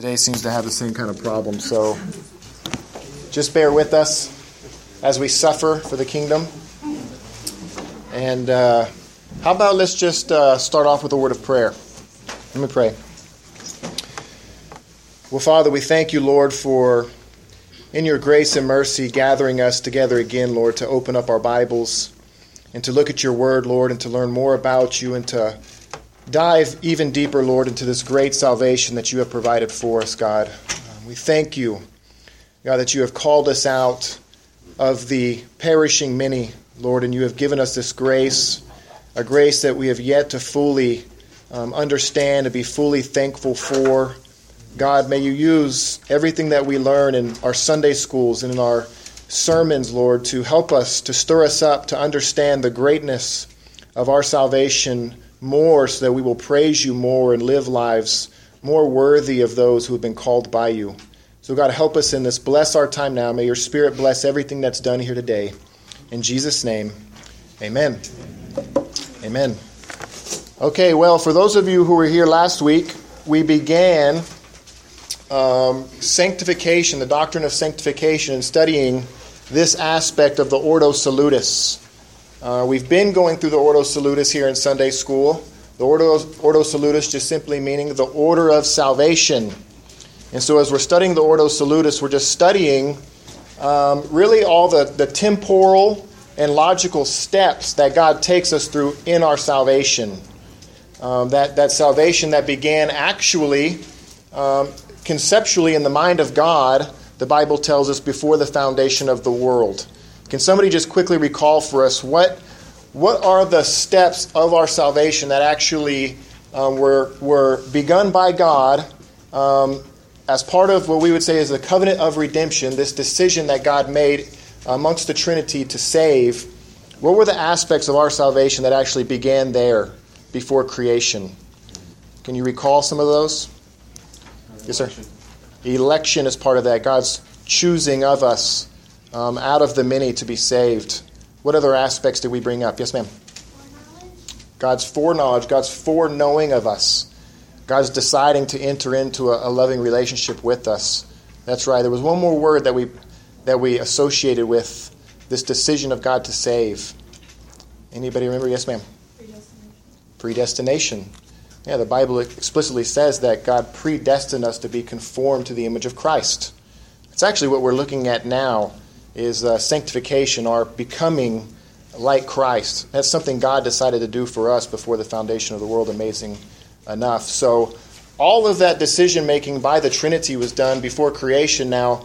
today seems to have the same kind of problem. So just bear with us as we suffer for the kingdom. And uh, how about let's just uh, start off with a word of prayer? Let me pray. Well, Father, we thank you, Lord, for in your grace and mercy gathering us together again, Lord, to open up our Bibles and to look at your word, Lord, and to learn more about you and to dive even deeper, Lord, into this great salvation that you have provided for us, God. Um, we thank you, God, that you have called us out of the perishing many, Lord, and you have given us this grace, a grace that we have yet to fully um, understand, to be fully thankful for. God, may you use everything that we learn in our Sunday schools and in our sermons, Lord, to help us, to stir us up, to understand the greatness of our salvation more so that we will praise you more and live lives more worthy of those who have been called by you. So, God, help us in this. Bless our time now. May your Spirit bless everything that's done here today. In Jesus' name, amen. Amen. Okay, well, for those of you who were here last week, we began um, sanctification, the doctrine of sanctification, and studying this aspect of the Ordo Salutis. Uh, we've been going through the Ordo Salutis here in Sunday school. The Ordo, Ordo Salutis just simply meaning the order of salvation. And so, as we're studying the Ordo Salutis, we're just studying um, really all the, the temporal and logical steps that God takes us through in our salvation. Um, that, that salvation that began actually um, conceptually in the mind of God, the Bible tells us, before the foundation of the world. Can somebody just quickly recall for us what, what are the steps of our salvation that actually um, were, were begun by God um, as part of what we would say is the covenant of redemption, this decision that God made amongst the Trinity to save? What were the aspects of our salvation that actually began there before creation? Can you recall some of those? Yes, sir. Election is part of that. God's choosing of us um, out of the many to be saved. What other aspects did we bring up? Yes, ma'am. God's foreknowledge, God's foreknowing of us. God's deciding to enter into a, a, loving relationship with us. That's right. There was one more word that we that we associated with this decision of God to save. Anybody remember? Yes, ma'am. Predestination. Predestination. Yeah, the Bible explicitly says that God predestined us to be conformed to the image of Christ. It's actually what we're looking at now is uh, sanctification or becoming like Christ. That's something God decided to do for us before the foundation of the world. Amazing enough. So, all of that decision making by the Trinity was done before creation. Now,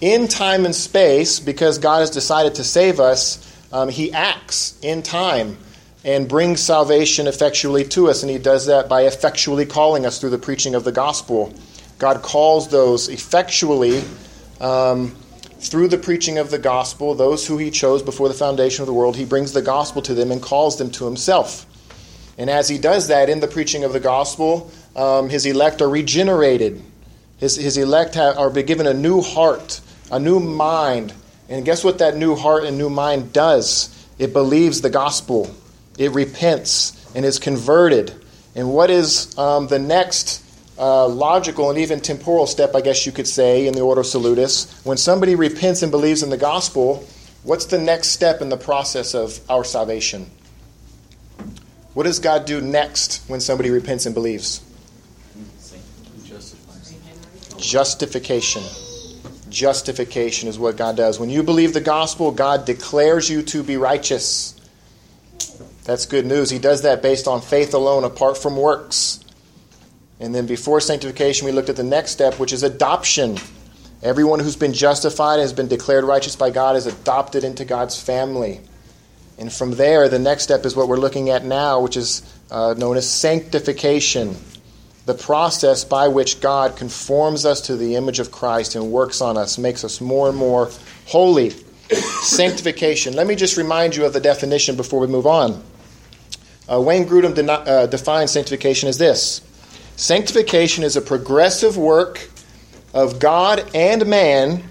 in time and space, because God has decided to save us, um, He acts in time and brings salvation effectually to us. And He does that by effectually calling us through the preaching of the gospel. God calls those effectually. Um, through the preaching of the gospel, those who he chose before the foundation of the world, he brings the gospel to them and calls them to himself. And as he does that in the preaching of the gospel, um, his elect are regenerated. His, his elect are given a new heart, a new mind. And guess what that new heart and new mind does? It believes the gospel, it repents and is converted. And what is um, the next uh, logical and even temporal step, I guess you could say, in the Ordo Salutis. When somebody repents and believes in the gospel, what's the next step in the process of our salvation? What does God do next when somebody repents and believes? Justification. Justification is what God does. When you believe the gospel, God declares you to be righteous. That's good news. He does that based on faith alone, apart from works. And then before sanctification, we looked at the next step, which is adoption. Everyone who's been justified and has been declared righteous by God is adopted into God's family. And from there, the next step is what we're looking at now, which is uh, known as sanctification the process by which God conforms us to the image of Christ and works on us, makes us more and more holy. sanctification. Let me just remind you of the definition before we move on. Uh, Wayne Grudem de- uh, defines sanctification as this Sanctification is a progressive work of God and man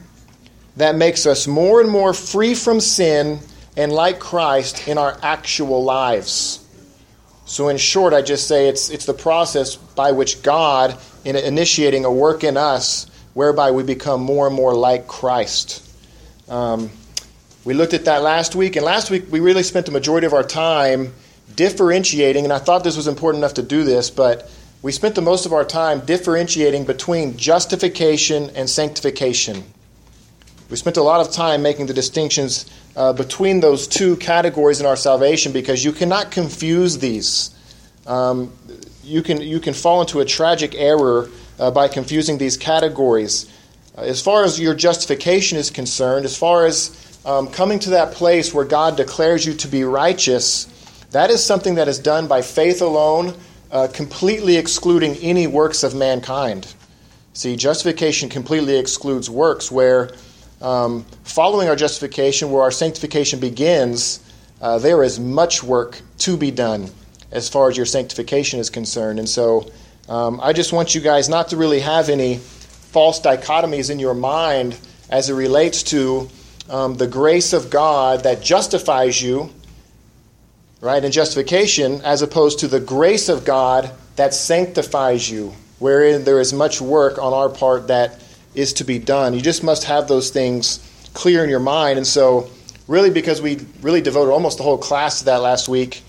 that makes us more and more free from sin and like Christ in our actual lives. So, in short, I just say it's, it's the process by which God in initiating a work in us whereby we become more and more like Christ. Um, we looked at that last week, and last week we really spent the majority of our time differentiating, and I thought this was important enough to do this, but we spent the most of our time differentiating between justification and sanctification. We spent a lot of time making the distinctions uh, between those two categories in our salvation because you cannot confuse these. Um, you, can, you can fall into a tragic error uh, by confusing these categories. Uh, as far as your justification is concerned, as far as um, coming to that place where God declares you to be righteous, that is something that is done by faith alone, uh, completely excluding any works of mankind. See, justification completely excludes works, where um, following our justification, where our sanctification begins, uh, there is much work to be done as far as your sanctification is concerned. And so um, I just want you guys not to really have any false dichotomies in your mind as it relates to um, the grace of God that justifies you, right, in justification, as opposed to the grace of God that sanctifies you, wherein there is much work on our part that is to be done. You just must have those things clear in your mind. And so, really, because we really devoted almost the whole class to that last week,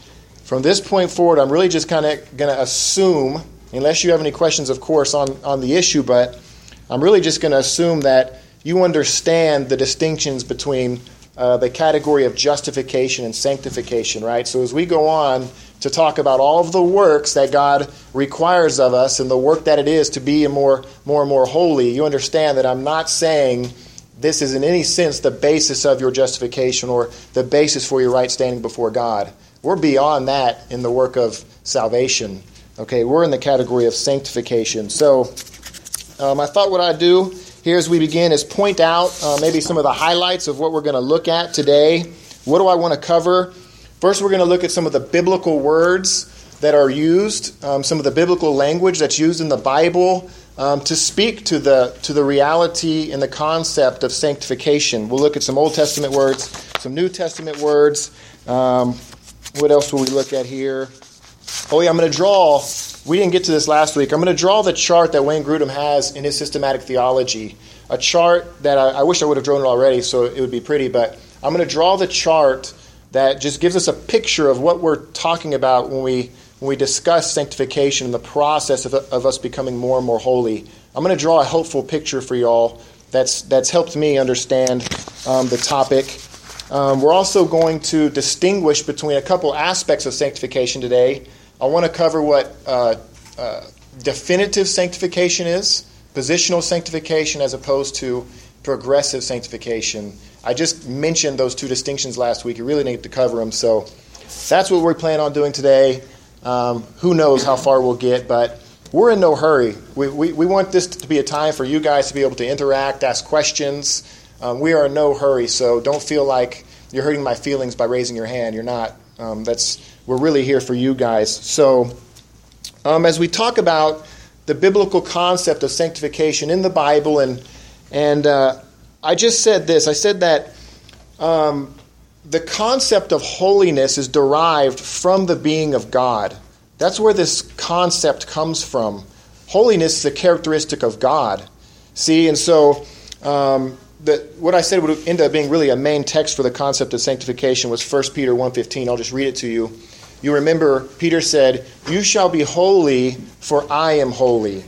from this point forward, I'm really just kind of going to assume, unless you have any questions, of course, on, on the issue, but I'm really just going to assume that you understand the distinctions between uh, the category of justification and sanctification, right? So as we go on to talk about all of the works that God requires of us and the work that it is to be more, more and more holy, you understand that I'm not saying this is in any sense the basis of your justification or the basis for your right standing before God. We're beyond that in the work of salvation. Okay, we're in the category of sanctification. So um, I thought what I'd do here as we begin is point out uh, maybe some of the highlights of what we're going to look at today. What do I want to cover? First, we're going to look at some of the biblical words that are used, um, some of the biblical language that's used in the Bible um, to speak to the, to the reality and the concept of sanctification. We'll look at some Old Testament words, some New Testament words. Um, what else will we look at here? Oh, yeah, I'm going to draw we didn't get to this last week. I'm going to draw the chart that Wayne Grudem has in his systematic theology. A chart that I, I wish I would have drawn it already so it would be pretty, but I'm going to draw the chart that just gives us a picture of what we're talking about when we when we discuss sanctification and the process of, of us becoming more and more holy. I'm going to draw a helpful picture for y'all that's that's helped me understand um, the topic. Um, we're also going to distinguish between a couple aspects of sanctification today. I want to cover what uh, uh, definitive sanctification is, positional sanctification as opposed to progressive sanctification. I just mentioned those two distinctions last week. You really need to cover them. So that's what we plan on doing today. Um, who knows how far we'll get, but we're in no hurry. We, we, we, want this to be a time for you guys to be able to interact, ask questions. Um, we are in no hurry, so don't feel like you're hurting my feelings by raising your hand. You're not. Um, that's we're really here for you guys. So, um, as we talk about the biblical concept of sanctification in the Bible, and and uh, I just said this. I said that um, the concept of holiness is derived from the being of God. That's where this concept comes from. Holiness is a characteristic of God. See, and so um, what I said would end up being really a main text for the concept of sanctification was 1 Peter 1.15. I'll just read it to you. You remember Peter said, You shall be holy, for I am holy.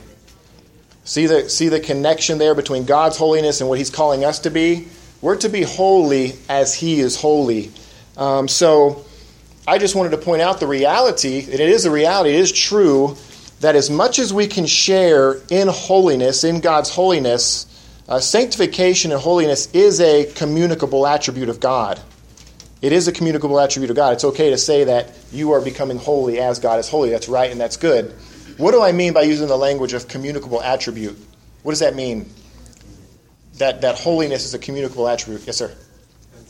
See the, see the connection there between God's holiness and what he's calling us to be? We're to be holy as he is holy. Um, so I just wanted to point out the reality, and it is a reality, it is true, that as much as we can share in holiness, in God's holiness, uh, sanctification and holiness is a communicable attribute of God. It is a communicable attribute of God. It's okay to say that you are becoming holy as God is holy. That's right and that's good. What do I mean by using the language of communicable attribute? What does that mean? That, that holiness is a communicable attribute. Yes, sir?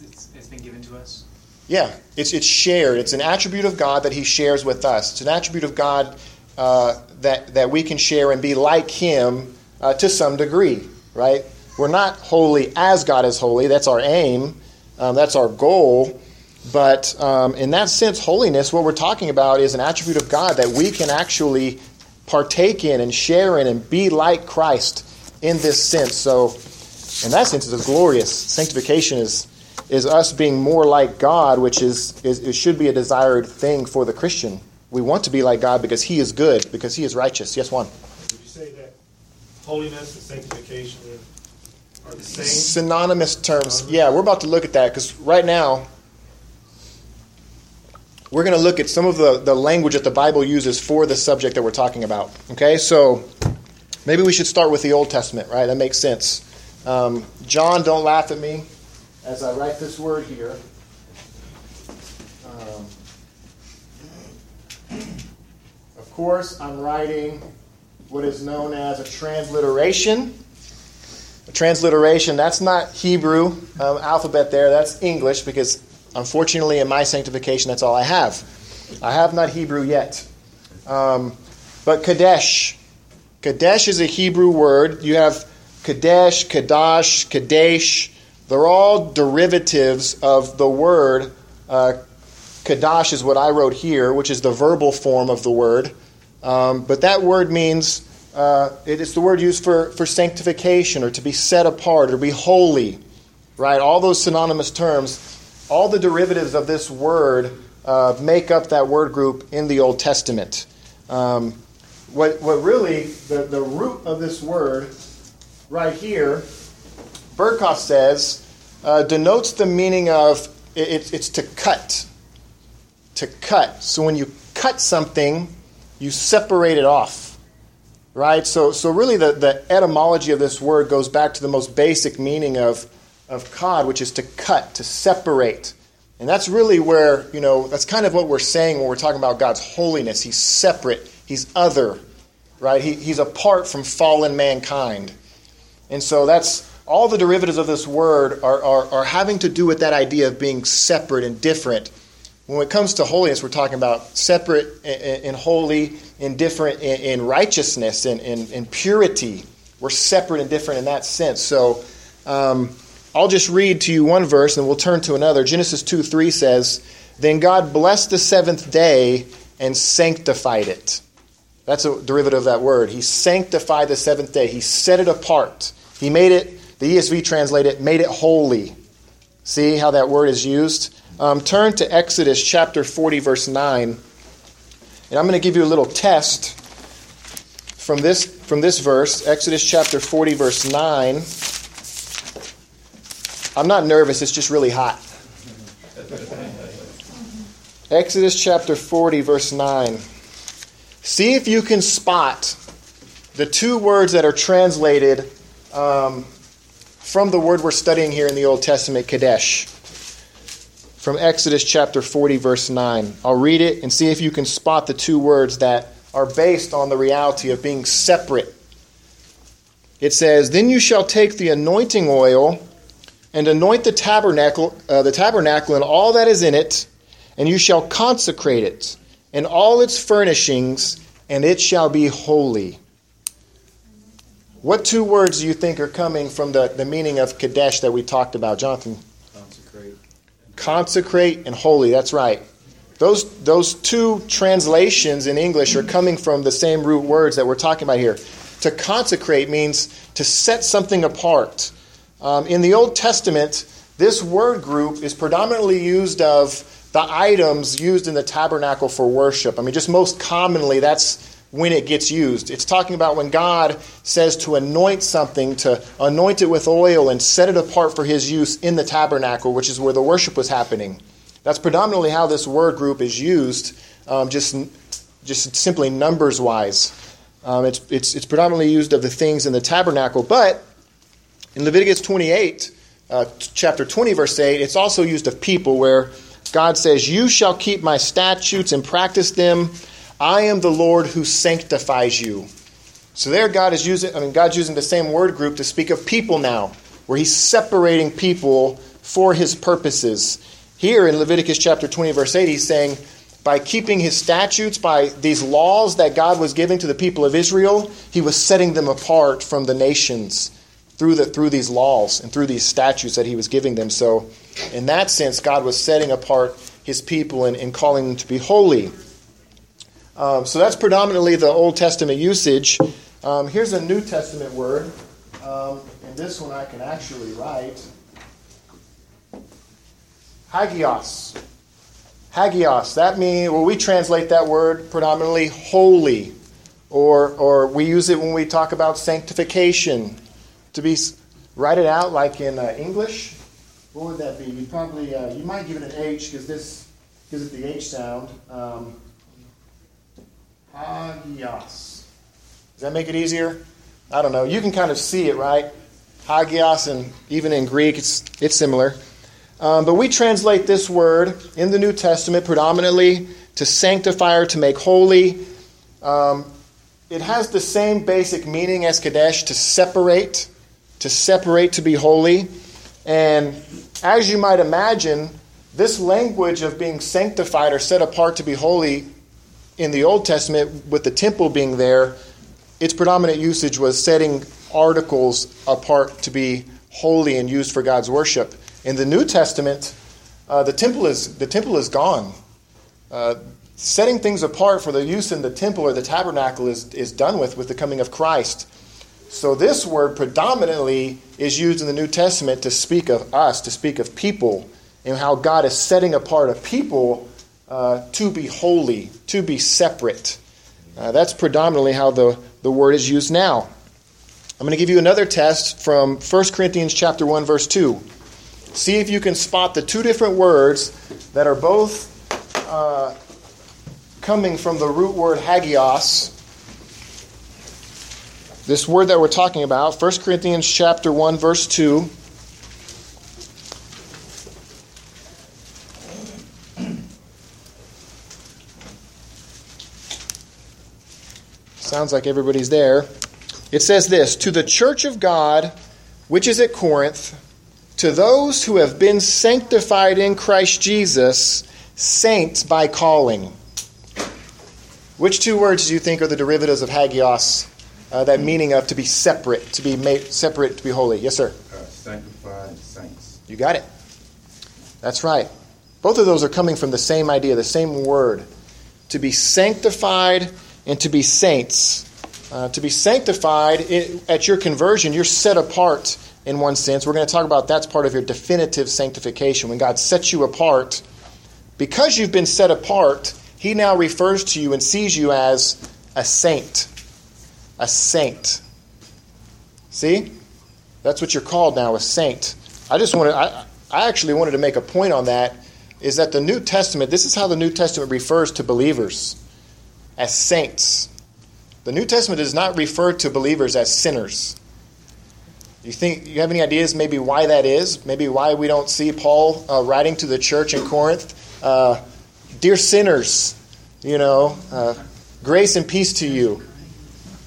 It's, it's been given to us. Yeah, it's, it's shared. It's an attribute of God that He shares with us. It's an attribute of God uh, that, that we can share and be like Him uh, to some degree right? We're not holy as God is holy. That's our aim. Um, that's our goal. But um, in that sense, holiness, what we're talking about is an attribute of God that we can actually partake in and share in and be like Christ in this sense. So, in that sense, it's glorious. Sanctification is is us being more like God, which is, is it should be a desired thing for the Christian. We want to be like God because He is good, because He is righteous. Yes, one. Would you say that holiness and sanctification are the same? Synonymous terms. Synonymous? Yeah, we're about to look at that because right now we're going to look at some of the, the language that the Bible uses for the subject that we're talking about. Okay, so maybe we should start with the Old Testament, right? That makes sense. Um, John, don't laugh at me as I write this word here. Um, of course, I'm writing what is known as a transliteration. Transliteration, that's not Hebrew um, alphabet there, that's English because unfortunately in my sanctification that's all I have. I have not Hebrew yet. Um, but Kadesh. Kadesh is a Hebrew word. You have Kadesh, Kadash, Kadesh. They're all derivatives of the word. Uh, Kadash is what I wrote here, which is the verbal form of the word. Um, but that word means uh, it is the word used for, for sanctification or to be set apart or be holy, right? All those synonymous terms, all the derivatives of this word uh, make up that word group in the Old Testament. Um, what, what really, the, the root of this word right here Berkhof says, uh, denotes the meaning of it, it's to cut. To cut. So when you cut something, you separate it off. Right? So, so really, the, the etymology of this word goes back to the most basic meaning of, of kad, which is to cut, to separate. And that's really where, you know, that's kind of what we're saying when we're talking about God's holiness. He's separate, He's other, right? He, he's apart from fallen mankind. And so that's all the derivatives of this word are, are, are having to do with that idea of being separate and different. When it comes to holiness, we're talking about separate and holy and different in righteousness and purity. We're separate and different in that sense. So um, I'll just read to you one verse and we'll turn to another. Genesis 2 3 says, Then God blessed the seventh day and sanctified it. That's a derivative of that word. He sanctified the seventh day, He set it apart. He made it, the ESV translate it, made it holy. See how that word is used? Um, turn to Exodus chapter 40, verse 9. And I'm going to give you a little test from this, from this verse, Exodus chapter 40, verse 9. I'm not nervous, it's just really hot. Exodus chapter 40, verse 9. See if you can spot the two words that are translated um, from the word we're studying here in the Old Testament, Kadesh, from Exodus chapter 40, verse 9. I'll read it and see if you can spot the two words that are based on the reality of being separate. It says, Then you shall take the anointing oil and anoint the tabernacle, uh, the tabernacle and all that is in it, and you shall consecrate it and all its furnishings, and it shall be holy. What two words do you think are coming from the, the meaning of Kadesh that we talked about, Jonathan? Consecrate. And holy, that's right. Those, those two translations in English are coming from the same root words that we're talking about here. To consecrate means to set something apart. Um, in the Old Testament, this word group is predominantly used of the items used in the tabernacle for worship. I mean, just most commonly, that's when it gets used. It's talking about when God says to anoint something, to anoint it with oil and set it apart for his use in the tabernacle, which is where the worship was happening. That's predominantly how this word group is used, um, just, just simply numbers wise. Um, it's, it's, it's predominantly used of the things in the tabernacle, but in Leviticus 28, uh, chapter 20, verse 8, it's also used of people where God says, You shall keep my statutes and practice them I am the Lord who sanctifies you. So there God is using I mean God's using the same word group to speak of people now, where he's separating people for his purposes. Here in Leviticus chapter 20 verse 8 he's saying by keeping his statutes, by these laws that God was giving to the people of Israel, he was setting them apart from the nations through, the, through these laws and through these statutes that he was giving them. So, in that sense, God was setting apart his people and, and calling them to be holy. Um, so that's predominantly the Old Testament usage. Um, here's a New Testament word, um, and this one I can actually write. Hagios. Hagios. That means, well, we translate that word predominantly holy, or, or we use it when we talk about sanctification. To be, write it out like in uh, English. What would that be? You probably, uh, you might give it an H because this gives it the H sound. Hagios. Does that make it easier? I don't know. You can kind of see it, right? Hagios, and even in Greek, it's, it's similar. Um, but we translate this word in the New Testament predominantly to sanctify or to make holy. Um, it has the same basic meaning as Kadesh to separate, to separate, to be holy. And as you might imagine, this language of being sanctified or set apart to be holy in the Old Testament, with the temple being there, its predominant usage was setting articles apart to be holy and used for God's worship. In the New Testament, uh, the temple is the temple is gone. Uh, setting things apart for the use in the temple or the tabernacle is, is done with with the coming of Christ. So this word predominantly is used in the New Testament to speak of us, to speak of people, and how God is setting apart a people uh, to be holy, to be separate. Uh, that's predominantly how the, the word is used now. I'm going to give you another test from 1 Corinthians chapter 1 verse 2. See if you can spot the two different words that are both uh, coming from the root word hagios. This word that we're talking about, 1 Corinthians chapter 1 verse 2. Sounds like everybody's there. It says this To the church of God, which is at Corinth, to those who have been sanctified in Christ Jesus, saints by calling. Which two words do you think are the derivatives of hagios? Uh, that meaning of to be separate, to be made separate, to be holy. Yes, sir. Uh, sanctified saints. You got it. That's right. Both of those are coming from the same idea, the same word. To be sanctified and to be saints. Uh, to be sanctified it, at your conversion, you're set apart in one sense. We're going to talk about that's part of your definitive sanctification. When God sets you apart, because you've been set apart, He now refers to you and sees you as a saint. A saint. See? That's what you're called now, a saint. I just wanted, I, I actually wanted to make a point on that is that the New Testament, this is how the New Testament refers to believers as saints. The New Testament does not refer to believers as sinners. You think you have any ideas maybe why that is? Maybe why we don't see Paul uh, writing to the church in Corinth, uh, "Dear sinners, you know, uh, grace and peace to you."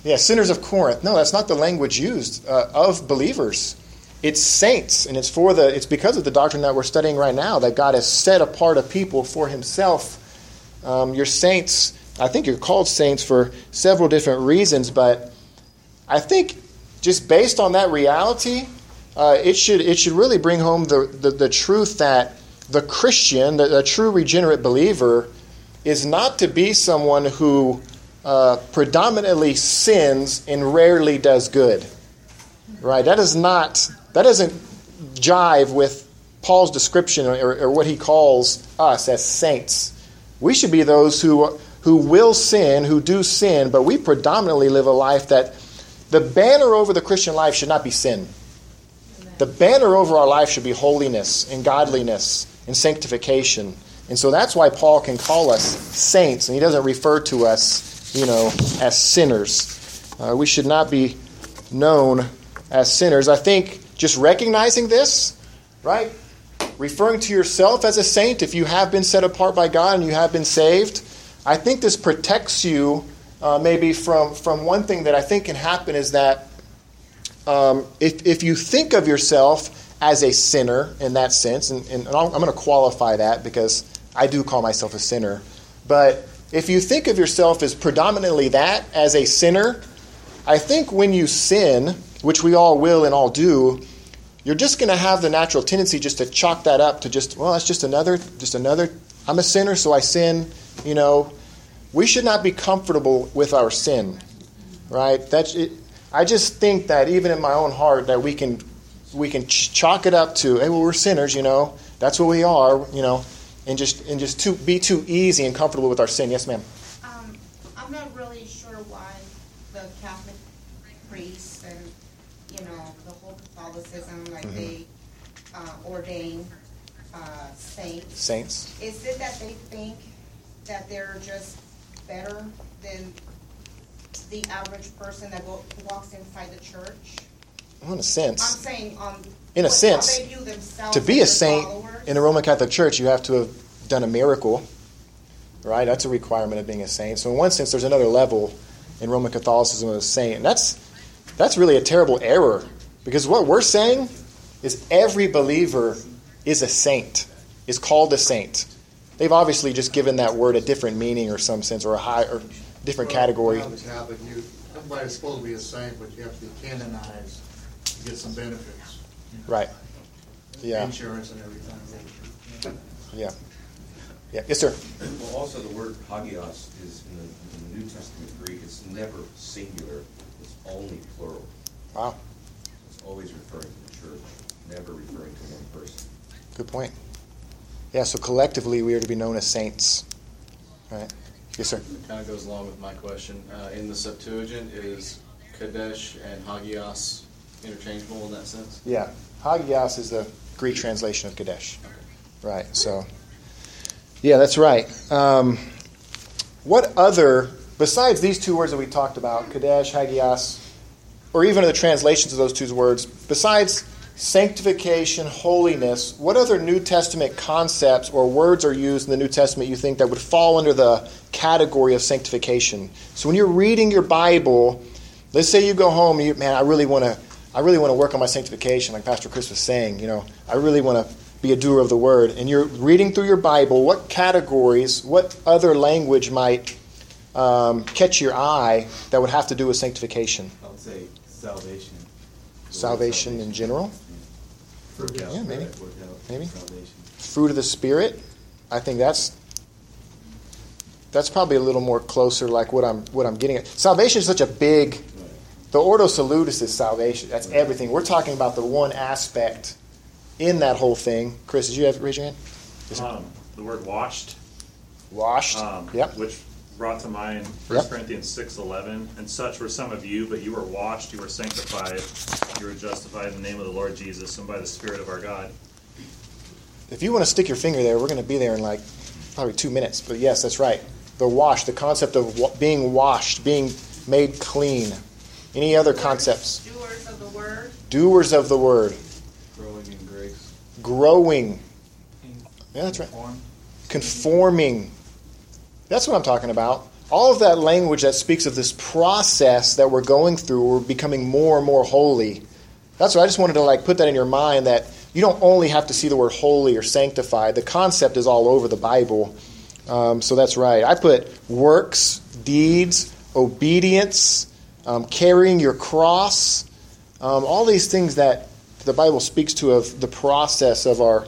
Yeah, sinners of Corinth. No, that's not the language used uh, of believers. It's saints, and it's for the. It's because of the doctrine that we're studying right now that God has set apart a people for Himself. Um, your saints. I think you're called saints for several different reasons, but I think just based on that reality, uh, it should it should really bring home the, the, the truth that the Christian, the, the, true regenerate believer, is not to be someone who uh, predominantly sins and rarely does good. Right? That is not that doesn't jive with Paul's description or, or what he calls us as saints. We should be those who who will sin, who do sin, but we predominantly live a life that the banner over the Christian life should not be sin. The banner over our life should be holiness and godliness and sanctification. And so that's why Paul can call us saints, and he doesn't refer to us, you know, as sinners. Uh, we should not be known as sinners. I think just recognizing this, right? Referring to yourself as a saint, if you have been set apart by God and you have been saved, I think this protects you uh, maybe from, from one thing that I think can happen is that um, if, if you think of yourself as a sinner in that sense, and, and I'm going to qualify that because I do call myself a sinner, but if you think of yourself as predominantly that, as a sinner, I think when you sin, which we all will and all do, you're just going to have the natural tendency just to chalk that up to just, well, that's just another, just another, I'm a sinner, so I sin, you know, we should not be comfortable with our sin, right? That's it. I just think that even in my own heart that we can we can ch- chalk it up to, hey, well, we're sinners, you know. That's what we are, you know, and just and just too, be too easy and comfortable with our sin. Yes, ma'am. Um, I'm not really sure why the Catholic priests and, you know, the whole Catholicism, like Mhm. they uh, ordain uh, saints. Saints. Is it that they think that they're just better than the average person that go, walks inside the church? Well, in a I'm saying, um, In a sense, they view to be a saint followers. in the Roman Catholic Church, you have to have done a miracle, right? That's a requirement of being a saint. So in one sense, there's another level in Roman Catholicism of a saint, and that's that's really a terrible error because what we're saying is every believer is a saint, is called a saint. They've obviously just given that word a different meaning or some sense or a high or different Well, category. around the Catholic, you, everybody's supposed to be a saint, but you have to be canonized to get some benefits. Right. Yeah. Insurance and everything. Yeah. Yeah. Yes, sir. Well, also the word hagios is in the, in the New Testament Greek, it's never singular, it's only plural. Wow. It's always referring to the church, never referring to one person. Good point. Yeah, so collectively we are to be known as saints. Right? Yes, sir. It kind of goes along with my question. Uh, in the Septuagint, is Kadesh and Hagios interchangeable in that sense? Yeah. Hagios is the Greek translation of Kadesh. Right. So, yeah, that's right. Um, what other, besides these two words that we talked about, Kadesh, Hagios, or even the translations of those two words, besides sanctification, holiness, what other New Testament concepts or words are used in the New Testament you think that would fall under the category of sanctification? So when you're reading your Bible, let's say you go home and you, man, I really want to I really want to work on my sanctification, like Pastor Chris was saying, you know, I really want to be a doer of the word. And you're reading through your Bible, what categories, what other language might um, catch your eye that would have to do with sanctification? I would say salvation. Salvation in general? Yeah, maybe. right, work out, Maybe. Fruit of the spirit i think that's that's probably a little more closer like what i'm what i'm getting at. Salvation is such a big Right. the ordo salutis is salvation. That's everything. We're talking about the one aspect in that whole thing. Chris did you have raise your hand? Um, the word washed, washed. Um, yep. which brought to mind 1 Yep. Corinthians six eleven. And such were some of you, but you were washed, you were sanctified, you were justified in the name of the Lord Jesus and by the Spirit of our God. if you want to stick your finger there we're going to be there in like probably two minutes but yes that's right the wash the concept of wa- being washed being made clean any other concepts Doers of the word. doers of the word Growing in grace. growing yeah that's right conforming. That's what I'm talking about. All of that language that speaks of this process that we're going through, we're becoming more and more holy. That's what I just wanted to like put that in your mind that you don't only have to see the word holy or sanctified. The concept is all over the Bible. Um, so that's right. I put works, deeds, obedience, um, carrying your cross, um, all these things that the Bible speaks to of the process of our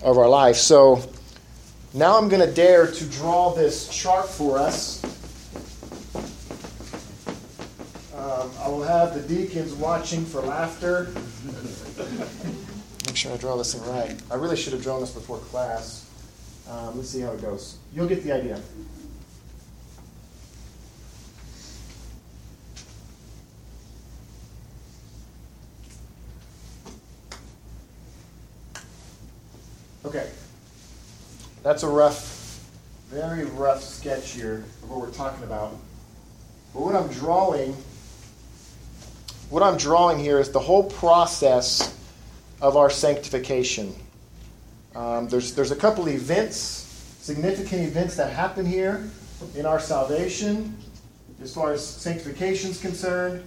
of our life. So now I'm going to dare to draw this chart for us. Um, I will have the deacons watching for laughter. Make sure I draw this thing right. I really should have drawn this before class. Um, let's see how it goes. You'll get the idea. Okay. That's a rough, very rough sketch here of what we're talking about. But what I'm drawing, what I'm drawing here is the whole process of our sanctification. Um, there's, there's a couple events, significant events that happen here in our salvation as far as sanctification is concerned.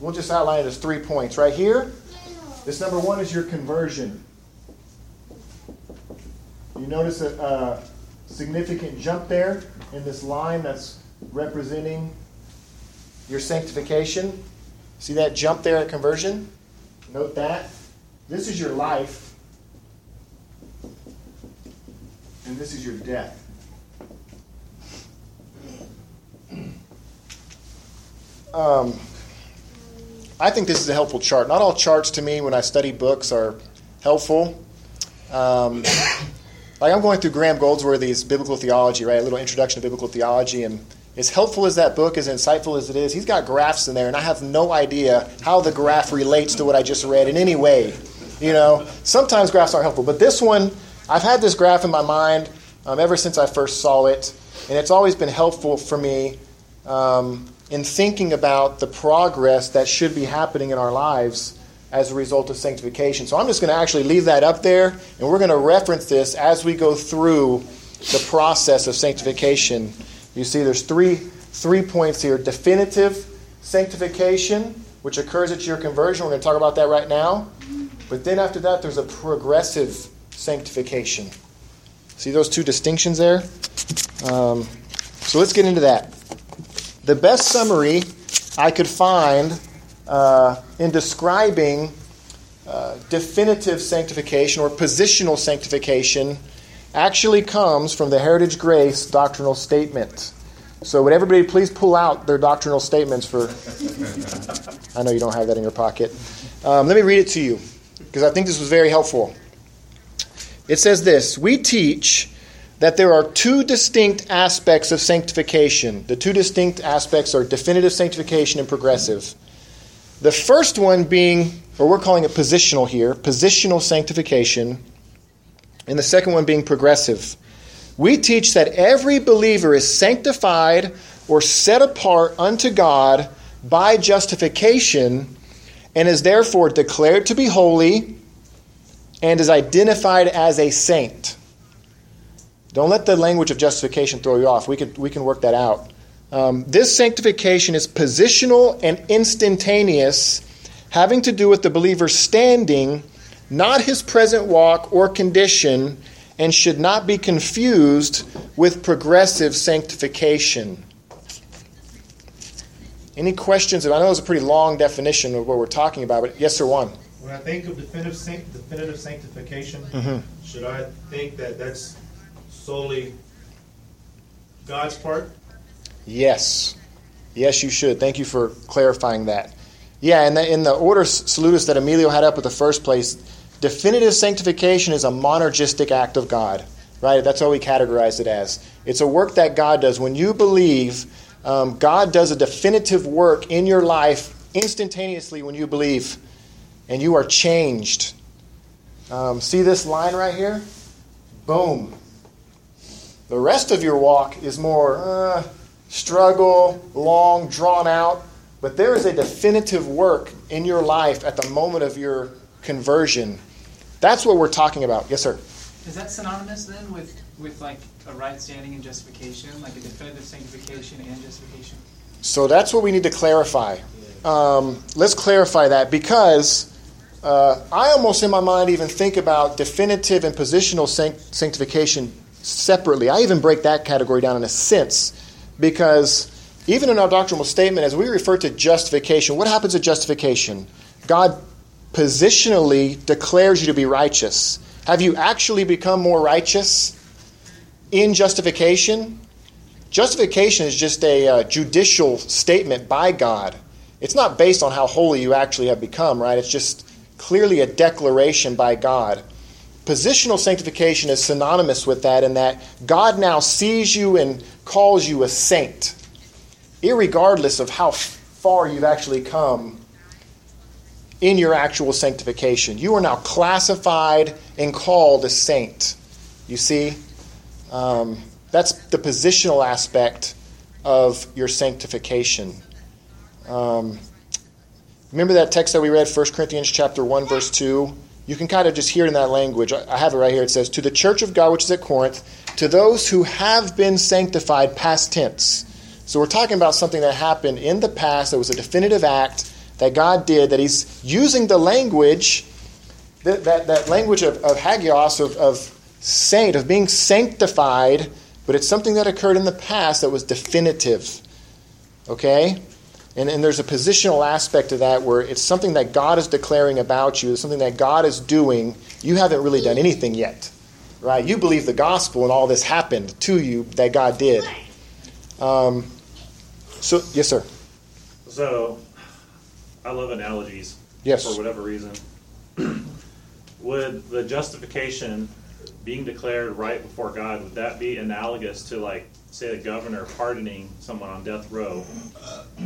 We'll just outline it as three points. Right here, this number one is your conversion. You notice a, a significant jump there in this line that's representing your sanctification. See that jump there at conversion? Note that. This is your life, and this is your death. Um, I think this is a helpful chart. Not all charts to me when I study books are helpful. Um, like I'm going through Graham Goldsworthy's Biblical Theology, right? A little introduction to biblical theology, and as helpful as that book, as insightful as it is, he's got graphs in there, and I have no idea how the graph relates to what I just read in any way. You know, sometimes graphs aren't helpful, but this one, I've had this graph in my mind um, ever since I first saw it, and it's always been helpful for me um, in thinking about the progress that should be happening in our lives as a result of sanctification. So I'm just going to actually leave that up there, and we're going to reference this as we go through the process of sanctification. You see, there's three three points here: definitive sanctification, which occurs at your conversion. We're going to talk about that right now. But then after that, there's a progressive sanctification. See those two distinctions there? Um, so let's get into that. The best summary I could find uh, in describing uh, definitive sanctification or positional sanctification actually comes from the Heritage Grace doctrinal statement. So, would everybody please pull out their doctrinal statements for. I know you don't have that in your pocket. Um, let me read it to you because I think this was very helpful. It says this We teach that there are two distinct aspects of sanctification. The two distinct aspects are definitive sanctification and progressive. The first one being, or we're calling it positional here, positional sanctification, and the second one being progressive. We teach that every believer is sanctified or set apart unto God by justification and is therefore declared to be holy and is identified as a saint. Don't let the language of justification throw you off. We can, we can work that out. Um, this sanctification is positional and instantaneous, having to do with the believer's standing, not his present walk or condition, and should not be confused with progressive sanctification. Any questions? I know it's a pretty long definition of what we're talking about, but yes, sir, one. When I think of definitive, definitive sanctification, mm-hmm. should I think that that's solely God's part? Yes. Yes, you should. Thank you for clarifying that. Yeah, and in the ordo salutis that Emilio had up at the first place, definitive sanctification is a monergistic act of God, right? That's how we categorize it as. It's a work that God does. When you believe, um, God does a definitive work in your life instantaneously when you believe, and you are changed. Um, see this line right here? Boom. The rest of your walk is more uh, struggle, long, drawn out, but there is a definitive work in your life at the moment of your conversion. That's what we're talking about. Yes, sir. Is that synonymous then with, with like a right standing and justification, like a definitive sanctification and justification? So that's what we need to clarify. Um, let's clarify that because uh, I almost in my mind even think about definitive and positional sanctification separately. I even break that category down in a sense because even in our doctrinal statement, as we refer to justification, what happens at justification? God positionally declares you to be righteous. Have you actually become more righteous in justification? Justification is just a uh, judicial statement by God. It's not based on how holy you actually have become, right? It's just clearly a declaration by God. Positional sanctification is synonymous with that in that God now sees you and calls you a saint, regardless of how far you've actually come in your actual sanctification. You are now classified and called a saint. You see? Um, that's the positional aspect of your sanctification. Um, remember that text that we read, 1 Corinthians chapter 1, verse 2? You can kind of just hear it in that language. I have it right here. It says, To the church of God which is at Corinth, to those who have been sanctified, past tense. So we're talking about something that happened in the past that was a definitive act that God did, that He's using the language, that, that, that language of, of hagios, of, of saint, of being sanctified, but it's something that occurred in the past that was definitive. Okay? And, and there's a positional aspect to that where it's something that God is declaring about you, it's something that God is doing. You haven't really done anything yet, right? You believe the gospel and all this happened to you that God did. Um, so, yes, sir. So I love analogies. Yes. For whatever reason. would the justification being declared right before God, would that be analogous to like, say, the governor pardoning someone on death row,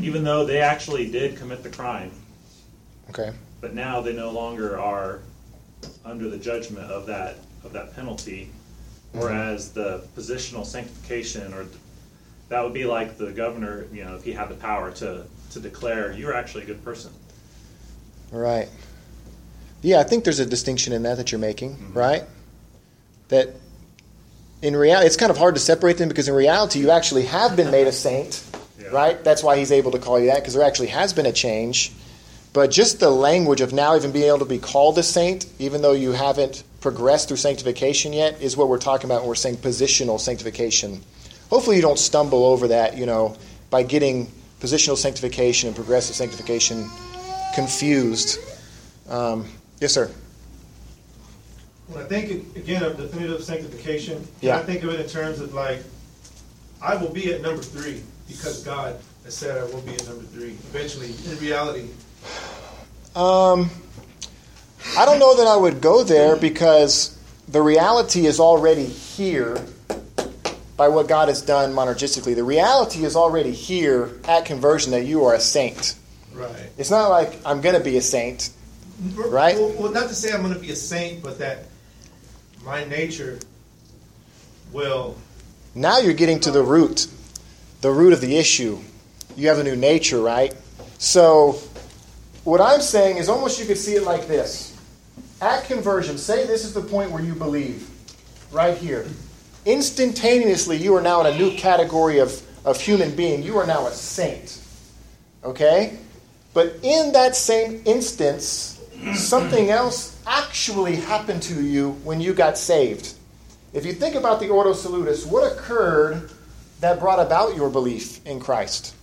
even though they actually did commit the crime, Okay. but now they no longer are under the judgment of that of that penalty, mm-hmm. whereas the positional sanctification or that would be like the governor, you know, if he had the power to to declare you're actually a good person. Right. Yeah, I think there's a distinction in that that you're making, mm-hmm. right? That in reality, it's kind of hard to separate them because in reality, you actually have been made a saint, Yeah. right? That's why he's able to call you that because there actually has been a change. But just the language of now even being able to be called a saint, even though you haven't progressed through sanctification yet, is what we're talking about when we're saying positional sanctification. Hopefully, you don't stumble over that, you know, by getting positional sanctification and progressive sanctification confused. Um, yes, sir. When I think again of definitive sanctification, Yeah. I think of it in terms of like, I will be at number three because God has said I will be at number three. Eventually, in reality, Um, I don't know that I would go there because the reality is already here by what God has done monergistically. The reality is already here at conversion that you are a saint. right? It's not like I'm going to be a saint. Right? Well, well, not to say I'm going to be a saint, but that my nature will. Now you're getting to the root, the root of the issue. You have a new nature, right? So, what I'm saying is almost you could see it like this. At conversion, say this is the point where you believe, right here. Instantaneously, you are now in a new category of, of human being. You are now a saint. Okay? But in that same instance, something else actually happened to you when you got saved. If you think about the Ordo Salutis, what occurred that brought about your belief in Christ?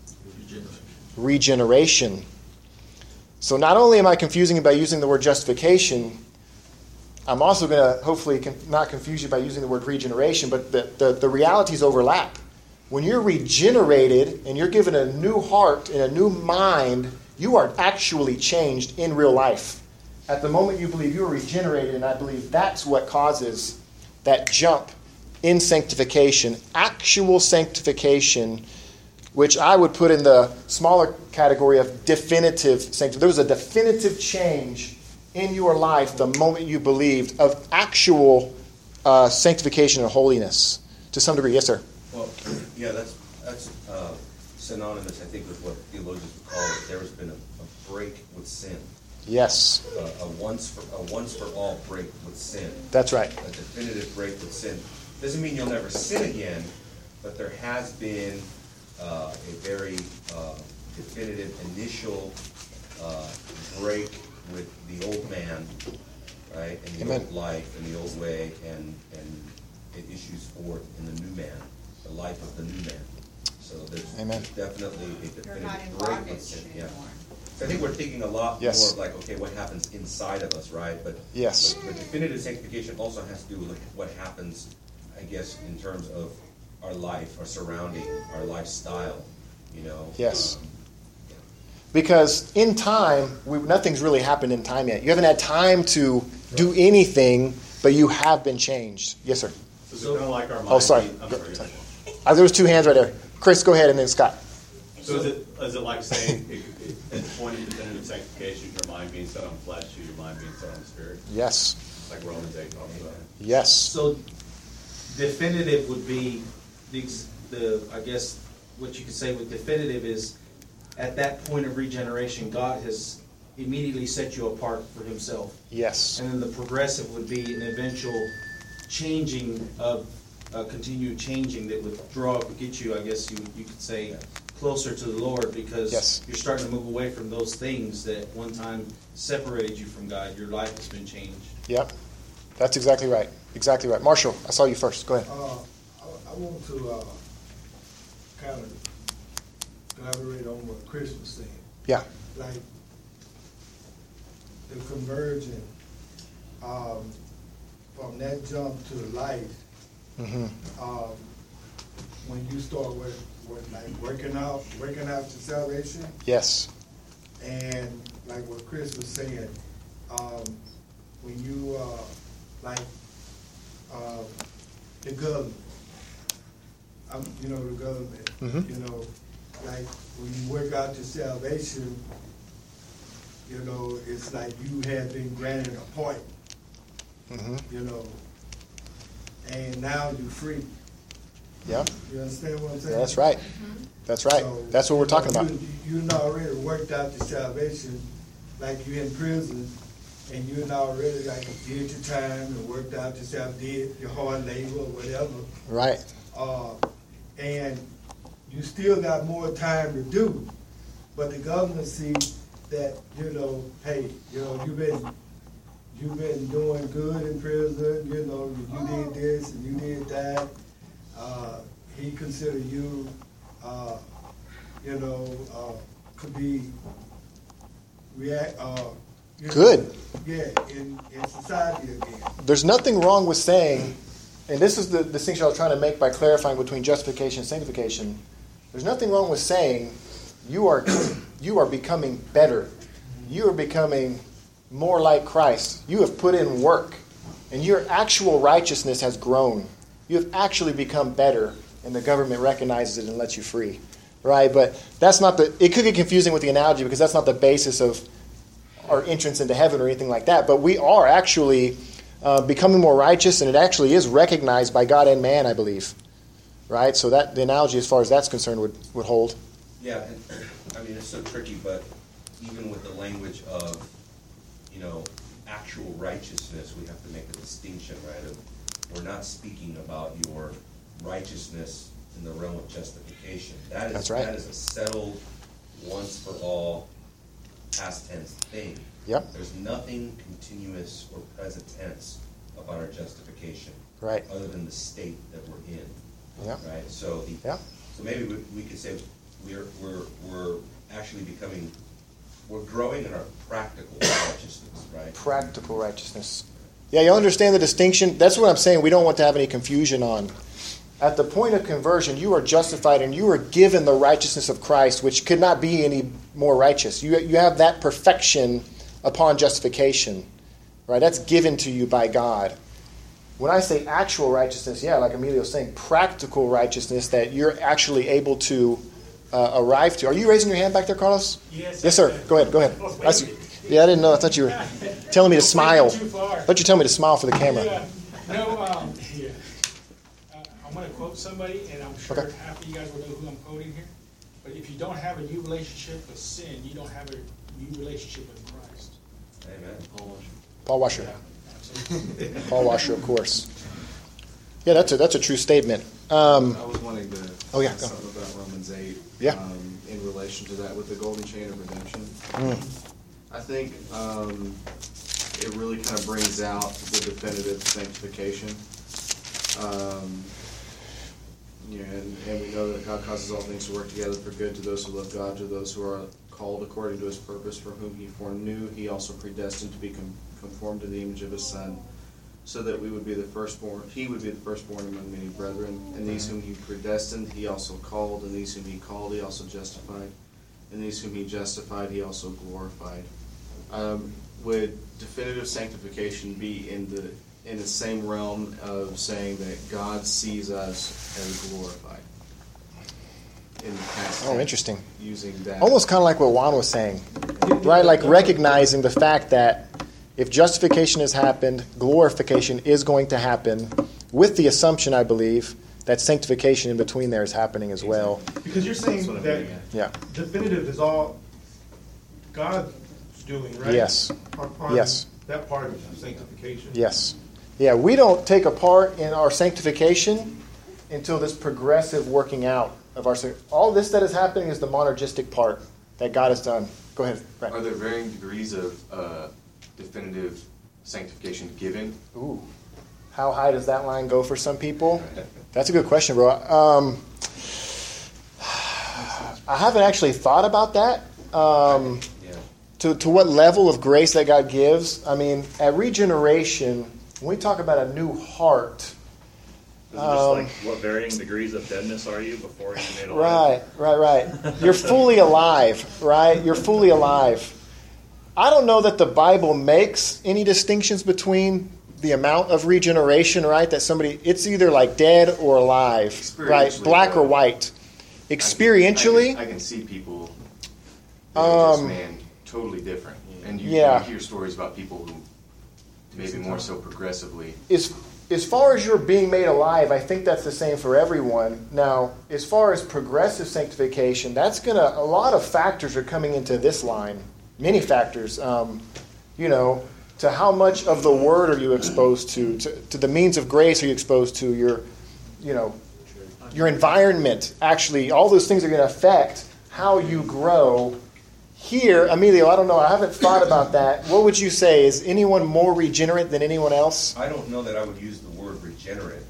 Regeneration. So not only am I confusing you by using the word justification, I'm also going to hopefully not confuse you by using the word regeneration, but the, the, the realities overlap. When you're regenerated and you're given a new heart and a new mind, you are actually changed in real life. At the moment you believe you are regenerated, and I believe that's what causes that jump in sanctification, actual sanctification, which I would put in the smaller category of definitive sanctification. There was a definitive change in your life the moment you believed of actual uh, sanctification and holiness to some degree. Yes, sir. Well, yeah, that's, that's uh, synonymous, I think, with what theologians would call it. There has been a, a break with sin, Yes, a, a once for a once for all break with sin, that's right. a definitive break with sin. Doesn't mean you'll never sin again, but there has been uh, a very uh, definitive initial uh, break with the old man, right, and the Amen. old life and the old way, and and it issues forth in the new man, the life of the new man. So there's Amen. definitely a You're not in definitive break with bondage sin. Yeah. anymore. So I think we're thinking a lot Yes. more of like, okay, what happens inside of us, right? But Yes. but definitive sanctification also has to do with what happens, I guess, in terms of our life, our surrounding, our lifestyle. You know. Yes. Um, Because in time, we, nothing's really happened in time yet. You haven't had time to do anything, but you have been changed. Yes, sir. So is it kind of like our mind? Oh, sorry. being- I'm sorry. sorry. Uh, there was two hands right there. Chris, go ahead, and then Scott. So is it, is it like saying, it- it- at the point of definitive sanctification, your mind being set on flesh, or your mind being set on spirit? Yes. Like Romans eight talks about. Yes. So definitive would be, the, ex- the, I guess, what you could say with definitive is, at that point of regeneration, God has immediately set you apart for himself. Yes. And then the progressive would be an eventual changing of, uh, continued changing that would draw, up, get you, I guess you, you could say, closer to the Lord because Yes. you're starting to move away from those things that one time separated you from God. Your life has been changed. Yep. That's exactly right. Exactly right. Marshall, I saw you first. Go ahead. Uh, I, I want to, uh, kind of elaborate on what Chris was saying. Yeah. Like, the conversion, um, from that jump to life, hmm um, when you start with, what, like working out, working out to salvation, Yes. and like what Chris was saying, um, when you, uh, like, uh, the government, um, you know, the government, Mhm. you know, like, when you work out to salvation, you know, it's like you have been granted a point, hmm you know, and now you're free. Yeah. You understand what I'm saying? That's right. That's right. So, That's what we're you talking about. You, you already worked out your salvation, like you're in prison, and you not already like did your time and worked out yourself, did your hard labor or whatever. Right. Uh, and you still got more time to do, but the government see that you know, hey, you know, you've been you've been doing good in prison. You know, you did this and you did that. Uh, he considered you, uh, you know, uh, could be react. Uh, know, Good. yeah, in, in society again. There's nothing wrong with saying, and this is the distinction I was trying to make by clarifying between justification and sanctification. There's nothing wrong with saying you are you are becoming better. You are becoming more like Christ. You have put in work, and your actual righteousness has grown. You have actually become better, and the government recognizes it and lets you free. Right? But that's not the. It could get confusing with the analogy because that's not the basis of our entrance into heaven or anything like that. But we are actually uh, becoming more righteous, and it actually is recognized by God and man, I believe. Right? So that the analogy, as far as that's concerned, would, would hold. Yeah, and, I mean, it's so tricky, but even with the language of, you know, actual righteousness, we have to make a distinction, right? Of, we're not speaking about your righteousness in the realm of justification. That is, That's right. That is a settled, once for all, past tense thing. Yep. There's nothing continuous or present tense about our justification. Right. Other than the state that we're in. Yep. Right, so the, Yep. so maybe we, we could say we're, we're, we're actually becoming, we're growing in our practical righteousness, right? Practical righteousness. Yeah, you understand the distinction? That's what I'm saying. We don't want to have any confusion on. At the point of conversion, you are justified and you are given the righteousness of Christ, which could not be any more righteous. You, you have that perfection upon justification, right? That's given to you by God. When I say actual righteousness, yeah, like Emilio was saying, practical righteousness that you're actually able to uh, arrive to. Are you raising your hand back there, Carlos? Yes, Yes, sir. Go ahead. Go ahead. I was I see- waiting. yeah, I didn't know. I thought you were telling me to smile. I thought you told me to smile for the camera. Yeah, no, um, yeah. Uh, I'm gonna quote somebody, and I'm sure Okay. half of you guys will know who I'm quoting here. But if you don't have a new relationship with sin, you don't have a new relationship with Christ. Amen. Paul Washer. Yeah, absolutely. Paul Washer, of course. Yeah, that's a that's a true statement. Um, I was wanting to Oh, yeah, say something about Romans eight. Yeah. um, In relation to that with the golden chain of redemption. Mm. I think um, it really kind of brings out the definitive sanctification. Um, and, and we know that God causes all things to work together for good to those who love God, to those who are called according to His purpose, for whom He foreknew, He also predestined to be conformed to the image of His Son, so that we would be the firstborn. He would be the firstborn among many brethren. And these whom He predestined, He also called, and these whom He called, He also justified, and these whom He justified, He also glorified. Um, would definitive sanctification be in the in the same realm of saying that God sees us as glorified? In the past, Oh, interesting. Using that almost kind of like what Juan was saying, right? Like recognizing the fact that if justification has happened, glorification is going to happen, with the assumption, I believe, that sanctification in between there is happening as well. Because you're saying That's what I'm that. Yeah. definitive is all God's doing, right? Yes. On- on Yes. That part of sanctification. Yes. Yeah, we don't take a part in our sanctification until this progressive working out of our. All this that is happening is the monergistic part that God has done. Go ahead. Right. Are there varying degrees of uh, definitive sanctification given? Ooh. How high does that line go for some people? That's a good question, bro. Um, I haven't actually thought about that. Um, Yeah. To, to what level of grace that God gives. I mean, at regeneration, when we talk about a new heart, Is it just like Um, what varying degrees of deadness are you before you're made Right, alive? right, right. right. You're fully alive, right? You're fully alive. I don't know that the Bible makes any distinctions between the amount of regeneration, right? That somebody, it's either like dead or alive, right? Black or white. Experientially, I can, I can see people that are Um, man, totally different. And you, yeah. you hear stories about people who maybe more so progressively. as as far as you're being made alive, I think that's the same for everyone. Now, as far as progressive sanctification, that's gonna a lot of factors are coming into this line. Many factors. Um, you know, to how much of the word are you exposed to? To, to the means of grace are you exposed to? Your, you know, your environment. Actually, all those things are going to affect how you grow. Here, Emilio, I don't know. I haven't thought about that. What would you say? Is anyone more regenerate than anyone else? I don't know that I would use the word regenerate,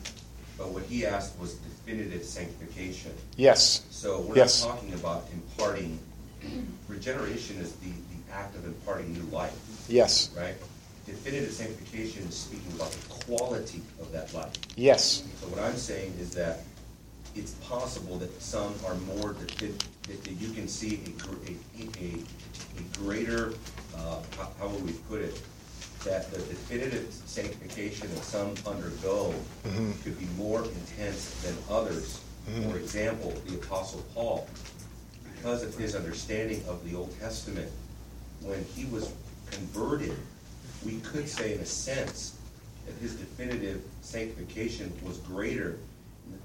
but what he asked was definitive sanctification. Yes. So we're Yes. not talking about imparting. Regeneration is the, the act of imparting new life, Yes. right? Definitive sanctification is speaking about the quality of that life. Yes. So what I'm saying is that it's possible that some are more, that, that, that you can see a, gr- a, a, a greater, uh, how, how would we put it? That the definitive sanctification that some undergo Mhm. could be more intense than others. Mhm. For example, the Apostle Paul, because of his understanding of the Old Testament, when he was converted, we could say in a sense that his definitive sanctification was greater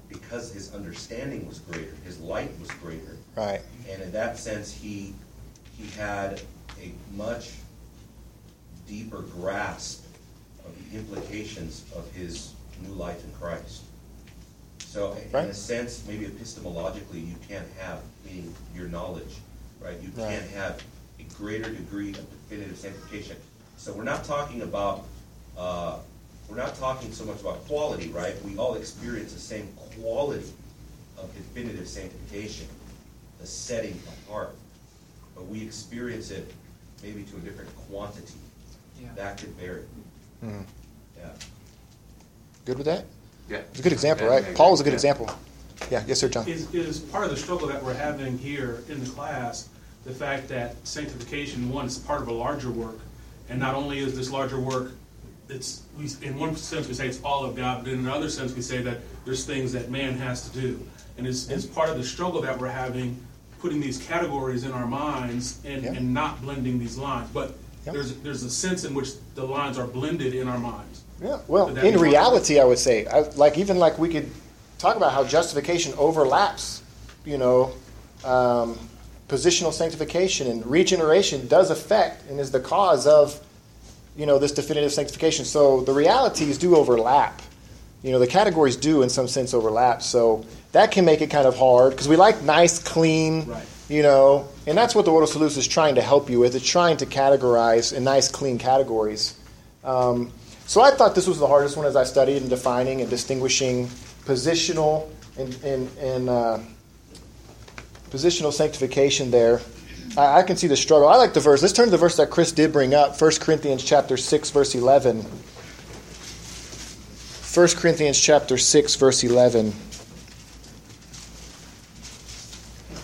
because his understanding was greater, his light was greater. Right. And in that sense, he, he had a much deeper grasp of the implications of his new life in Christ. So in a sense, maybe epistemologically, you can't have, meaning your knowledge, right? You Right. can't have a greater degree of definitive sanctification. So we're not talking about, uh, we're not talking so much about quality, right? We all experience the same quality of definitive sanctification, the setting apart. But we experience it maybe to a different quantity. Yeah. That could vary, Mhm. yeah. Good with that? Yeah. It's a good example, Yeah, right? agree. Paul was a good Yeah. example. Yeah. Yes, sir, John. Is, is part of the struggle that we're having here in the class, the fact that sanctification, one, is part of a larger work, and not only is this larger work, it's, we, in one sense, we say it's all of God, but in another sense, we say that there's things that man has to do. And it's, it's part of the struggle that we're having, putting these categories in our minds and, Yeah. and not blending these lines. But Yeah. there's, there's a sense in which the lines are blended in our minds. Yeah. Well, in reality, I would say, I, like even like we could talk about how justification overlaps, you know, um, positional sanctification and regeneration does affect and is the cause of, you know, this definitive sanctification. So the realities do overlap. You know, the categories do in some sense overlap. So that can make it kind of hard because we like nice, clean, Right. you know, and that's what the Ordo Salutis is trying to help you with. It's trying to categorize in nice, clean categories. Um, so I thought this was the hardest one as I studied in defining and distinguishing positional and, and, and uh, positional sanctification there. I, I can see the struggle. I like the verse. Let's turn to the verse that Chris did bring up, 1 Corinthians chapter 6, verse 11. 1 Corinthians chapter 6, verse 11.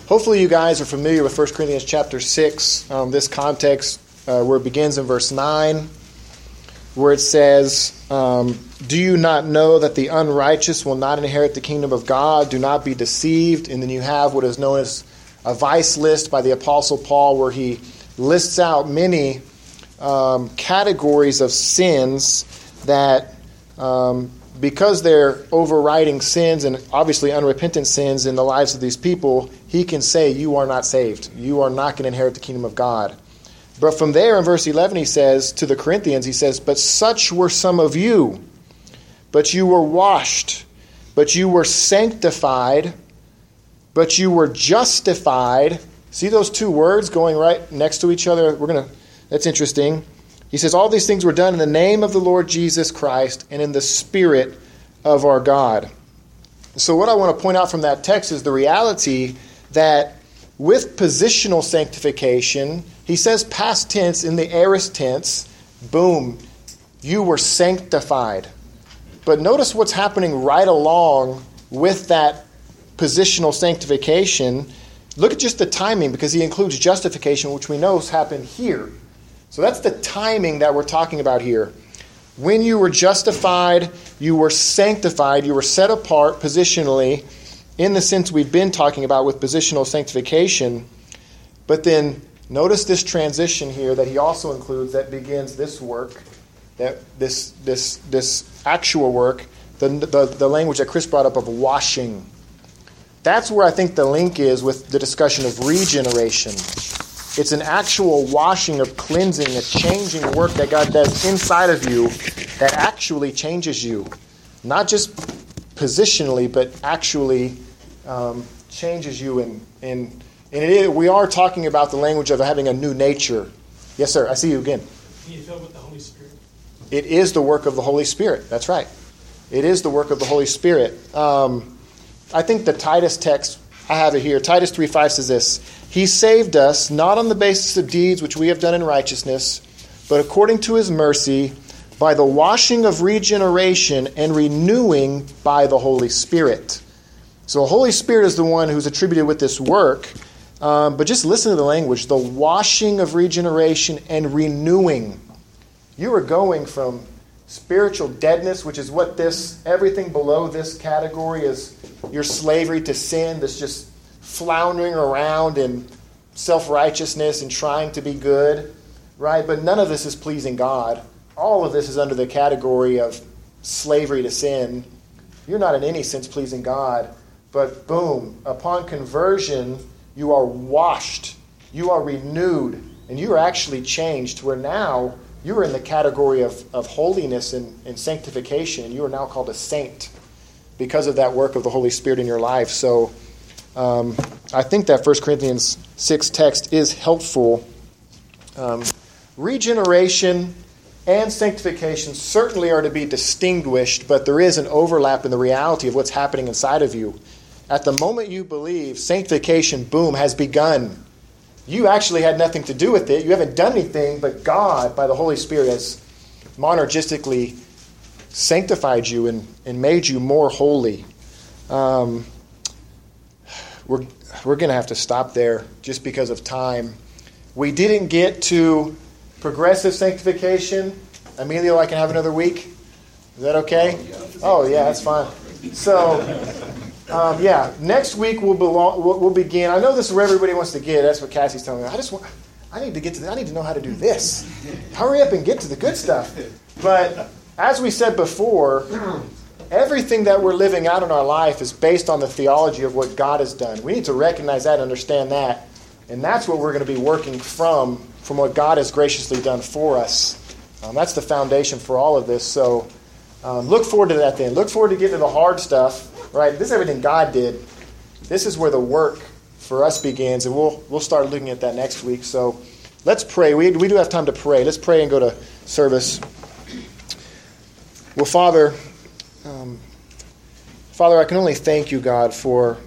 Hopefully, you guys are familiar with 1 Corinthians chapter 6, um, this context uh, where it begins in verse 9, where it says, um, Do you not know that the unrighteous will not inherit the kingdom of God? Do not be deceived. And then you have what is known as a vice list by the Apostle Paul, where he lists out many um, categories of sins that um, because they're overriding sins and obviously unrepentant sins in the lives of these people, he can say, You are not saved. You are not going to inherit the kingdom of God. But from there in verse 11, he says to the Corinthians, He says, But such were some of you, but you were washed, but you were sanctified, but you were justified. See those two words going right next to each other? We're going to, that's interesting. He says, All these things were done in the name of the Lord Jesus Christ and in the Spirit of our God. So, what I want to point out from that text is the reality that with positional sanctification, he says past tense in the aorist tense, boom, you were sanctified. but notice what's happening right along with that positional sanctification. Look at just the timing because he includes justification, which we know has happened here. So that's the timing that we're talking about here. When you were justified, you were sanctified, you were set apart positionally in the sense we've been talking about with positional sanctification. But then notice this transition here that he also includes that begins this work, that this this this actual work, the, the, the language that Chris brought up of washing. That's where I think the link is with the discussion of regeneration. It's an actual washing of cleansing, a changing work that God does inside of you that actually changes you. Not just positionally, but actually um, changes you. In, in, and it is, we are talking about the language of having a new nature. Yes, sir. I see you again. Can you fill with the Holy Spirit? It is the work of the Holy Spirit. That's right. It is the work of the Holy Spirit. Um, I think the Titus text, I have it here. Titus 3 5 says this He saved us not on the basis of deeds which we have done in righteousness, but according to his mercy, by the washing of regeneration and renewing by the Holy Spirit. So the Holy Spirit is the one who's attributed with this work. Um, but just listen to the language the washing of regeneration and renewing. You are going from spiritual deadness, which is what this, everything below this category is your slavery to sin that's just floundering around in self righteousness and trying to be good, right? But none of this is pleasing God. All of this is under the category of slavery to sin. You're not in any sense pleasing God, but boom, upon conversion, you are washed, you are renewed, and you are actually changed where now you are in the category of, of holiness and, and sanctification. You are now called a saint because of that work of the Holy Spirit in your life. So um, I think that 1 Corinthians 6 text is helpful. Um, regeneration and sanctification certainly are to be distinguished, but there is an overlap in the reality of what's happening inside of you. At the moment you believe, sanctification, boom, has begun. You actually had nothing to do with it. You haven't done anything, but God, by the Holy Spirit, has monergistically sanctified you and, and made you more holy. Um, we're we're going to have to stop there just because of time. We didn't get to progressive sanctification. Emilio, I can have another week. Is that okay? Oh, yeah, that's fine. So, um, yeah, next week we'll, belong, we'll, we'll begin. I know this is where everybody wants to get. That's what Cassie's telling me. I just want, I need to get to. The, I need to know how to do this. Hurry up and get to the good stuff. But as we said before, everything that we're living out in our life is based on the theology of what God has done. We need to recognize that and understand that. And that's what we're going to be working from, from what God has graciously done for us. Um, that's the foundation for all of this. So um, look forward to that then. Look forward to getting to the hard stuff, right? This is everything God did. This is where the work for us begins, and we'll, we'll start looking at that next week. So let's pray. We, we do have time to pray. Let's pray and go to service. Well, Father, um, Father, I can only thank you, God, for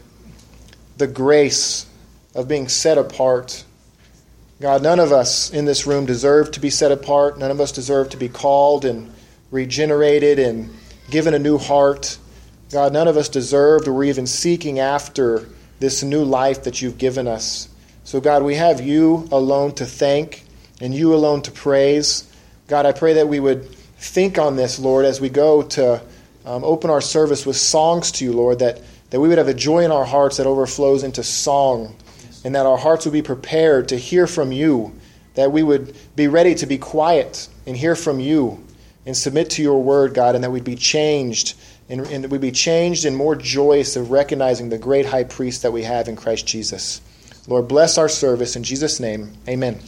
the grace of being set apart. God, none of us in this room deserve to be set apart. None of us deserve to be called and regenerated and given a new heart. God, none of us deserved or were even seeking after this new life that you've given us. So, God, we have you alone to thank and you alone to praise. God, I pray that we would think on this, Lord, as we go to um, open our service with songs to you, Lord, that, that we would have a joy in our hearts that overflows into song, and that our hearts would be prepared to hear from you, that we would be ready to be quiet and hear from you and submit to your word, God, and that we'd be changed, and, and we'd be changed and more joyous of recognizing the great high priest that we have in Christ Jesus. Lord, bless our service in Jesus' name. Amen.